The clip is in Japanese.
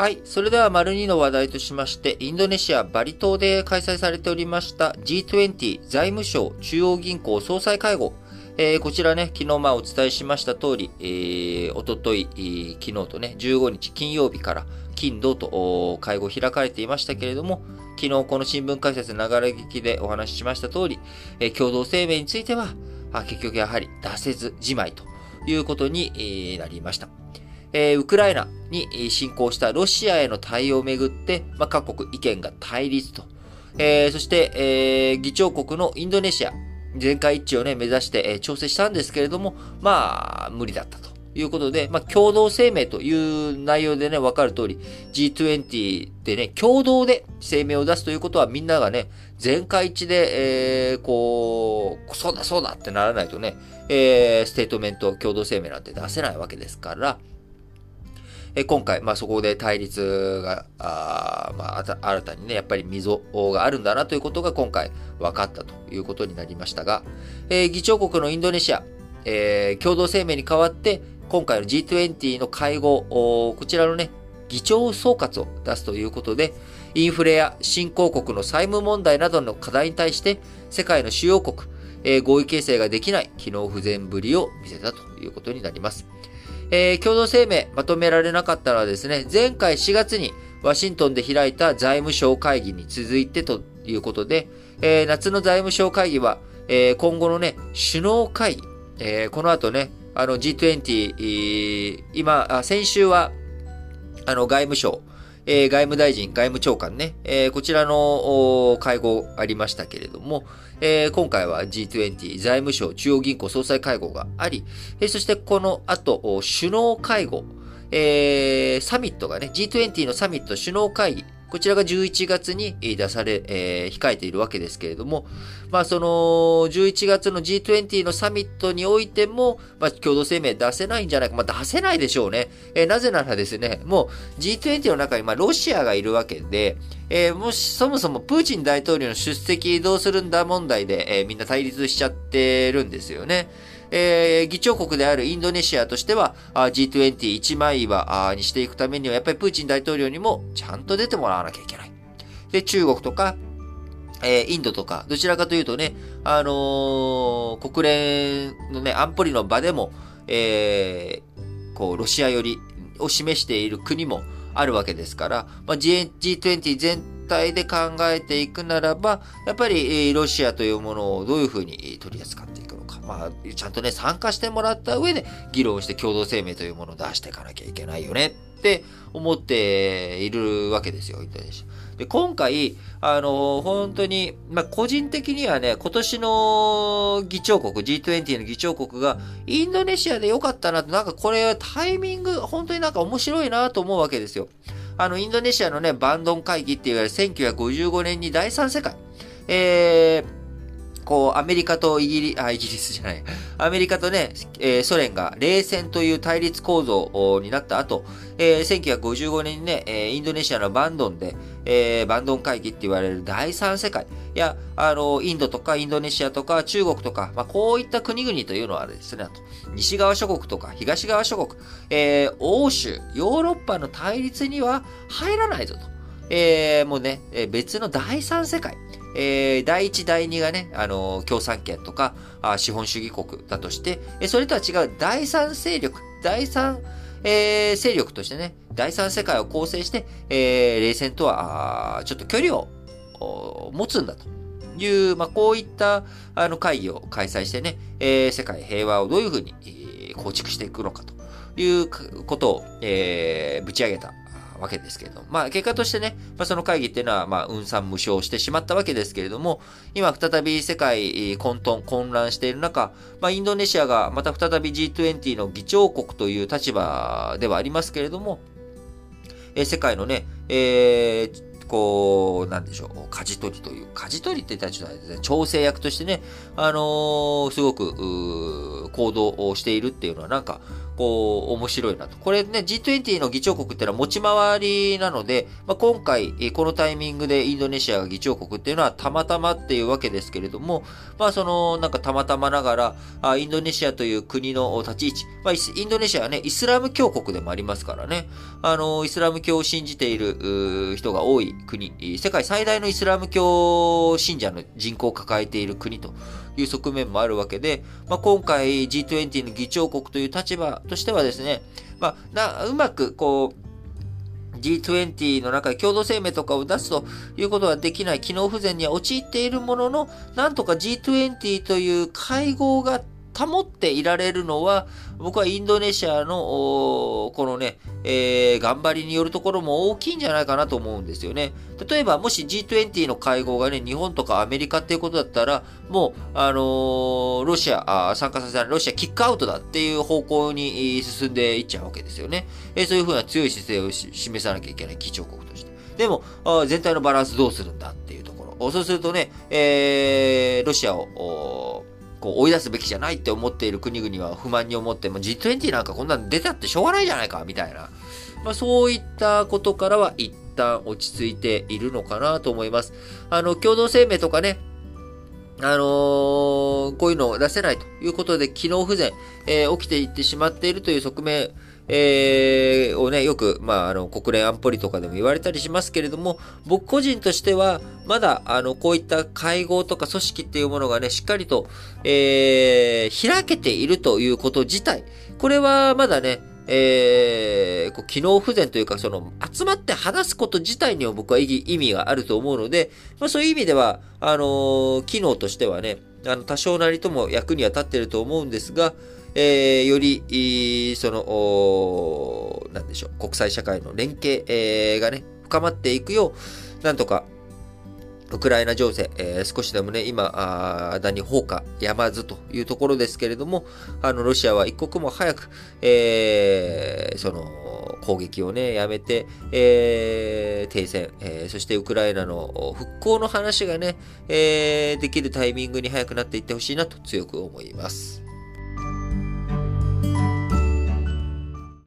はい。それでは、丸2の話題としまして、インドネシア・バリ島で開催されておりました G20 財務省中央銀行総裁会合。えーこちらね、昨日まあお伝えしました通り、えー、おととい、えー昨日とね、15日金曜日から金土と会合開かれていましたけれども、昨日この新聞解説流れ聞きでお話ししました通り、えー共同声明については、あ結局やはり出せずじまいということに、なりました。えーウクライナに侵攻したロシアへの対応をめぐって、まあ、各国意見が対立と。えーそして、えー議長国のインドネシア、全会一致をね、目指して、えー調整したんですけれども、まあ、無理だったということで、まあ、共同声明という内容でね、わかる通り、G20 でね、共同で声明を出すということはみんながね、全会一致で、えーこう、そうだそうだってならないとね、えーステートメント、共同声明なんて出せないわけですから、え今回、まあ、そこで対立が、あまあ、新たにね、やっぱり溝があるんだなということが今回分かったということになりましたが、えー議長国のインドネシア、えー共同声明に代わって、今回の G20 の会合、おこちらのね、議長総括を出すということで、インフレや新興国の債務問題などの課題に対して、世界の主要国、えー合意形成ができない機能不全ぶりを見せたということになります。えー共同声明まとめられなかったらですね、前回4月にワシントンで開いた財務省会議に続いてということで、えー夏の財務省会議は、えー今後のね、首脳会議、えーこの後ね、あの G20、今、あ先週は、あの外務省、えー外務大臣、外務長官ね、えーこちらの会合ありましたけれども、えー今回は G20 財務省中央銀行総裁会合があり、えーそしてこの後、首脳会合、えーサミットがね、G20 のサミット首脳会議、こちらが11月に出され、えー控えているわけですけれども、まあその11月の G20 のサミットにおいても、まあ共同声明出せないんじゃないか。まあ出せないでしょうね。えーなぜならですね、もう G20 の中にまあロシアがいるわけで、えーもしそもそもプーチン大統領の出席どうするんだ問題で、えーみんな対立しちゃってるんですよね。えー議長国であるインドネシアとしては、G20 一枚岩にしていくためには、やっぱりプーチン大統領にもちゃんと出てもらわなきゃいけない。で、中国とか、えーインドとか、どちらかというとね、あのー国連のね、安保理の場でも、えーこう、ロシア寄りを示している国もあるわけですから、まあ、G20 全体で考えていくならば、やっぱり、ロシアというものをどういうふうに取り扱って。まあ、ちゃんとね、参加してもらった上で、議論して共同声明というものを出していかなきゃいけないよねって思っているわけですよ、インドネシア。で、今回、あの、本当に、まあ、個人的にはね、今年の議長国、G20 の議長国が、インドネシアでよかったなと、なんかこれ、タイミング、本当になんか面白いなと思うわけですよ。あの、インドネシアのね、バンドン会議って言われる1955年に第三世界、えー、こう、アメリカとイギリスあ、イギリスじゃない。アメリカとね、えーソ連が冷戦という対立構造になった後、えー1955年にね、えーインドネシアのバンドンで、えーバンドン会議って言われる第三世界。いや、あの、インドとかインドネシアとか中国とか、まあ、こういった国々というのはですね、西側諸国とか東側諸国、えー欧州、ヨーロッパの対立には入らないぞと。えーもうね、え別の第三世界。えー第一、第二がね、あのー共産圏とかあ資本主義国だとして、えそれとは違う第三勢力、第三、えー勢力としてね、第三世界を構成して、えー冷戦とはちょっと距離を持つんだと。いう、まあ、こういった、あの、会議を開催してね、えー世界平和をどういうふうに、構築していくのかということを、えーぶち上げたわけですけれども、まあ結果としてね、まあその会議っていうのは、まあ運算無償してしまったわけですけれども、今再び世界混沌、混乱している中、まあインドネシアがまた再び G20 の議長国という立場ではありますけれども、え世界のね、えーこう、なんでしょう、舵取りという、舵取りって言ったらちょっとあれですね、調整役としてね、あのーすごく、行動をしているっていうのはなんか、こう、面白いなと。これね、G20 の議長国ってのは持ち回りなので、まあ、今回、このタイミングでインドネシアが議長国っていうのはたまたまっていうわけですけれども、まあ、その、なんかたまたまながら、あインドネシアという国の立ち位置、まあ、インドネシアはね、イスラム教国でもありますからね、あの、イスラム教を信じている人が多い国、世界最大のイスラム教信者の人口を抱えている国という側面もあるわけで、まあ、今回 G20 の議長国という立場としてはですね、まあ、なうまくこう、G20 の中で共同声明とかを出すということはできない機能不全には陥っているものの、なんとか G20 という会合が保っていられるのは、僕はインドネシアの、このね、えー、頑張りによるところも大きいんじゃないかなと思うんですよね。例えば、もし G20 の会合がね、日本とかアメリカっていうことだったら、もう、あのー、ロシア、参加させない、ロシアキックアウトだっていう方向に進んでいっちゃうわけですよね。えー、そういうふうな強い姿勢を示さなきゃいけない議長国として。でも、全体のバランスどうするんだっていうところ。そうするとね、えー、ロシアを、こう追い出すべきじゃないって思っている国々は不満に思って、も G20 なんかこんなん出たってしょうがないじゃないか、みたいな。まあ、そういったことからは一旦落ち着いているのかなと思います。あの、共同声明とかね、あのー、こういうのを出せないということで、機能不全、えー、起きていってしまっているという側面、えー、をね、よく、まあ、あの、国連安保理とかでも言われたりしますけれども、僕個人としては、まだ、あの、こういった会合とか組織っていうものがね、しっかりと、えー、開けているということ自体、これはまだね、えー、こう機能不全というか、その、集まって話すこと自体には僕は意義意味があると思うので、まあそういう意味では、あのー、機能としてはね、あの、多少なりとも役には立っていると思うんですが、えー、より、その、なんでしょう、国際社会の連携、えー、がね、深まっていくよう、なんとか、ウクライナ情勢、えー、少しでもね、今、あだに放火やまずというところですけれども、あの、ロシアは一刻も早く、えー、その、攻撃をね、やめて、えー、停戦、え、そしてウクライナの復興の話がね、え、できるタイミングに早くなっていってほしいなと強く思います。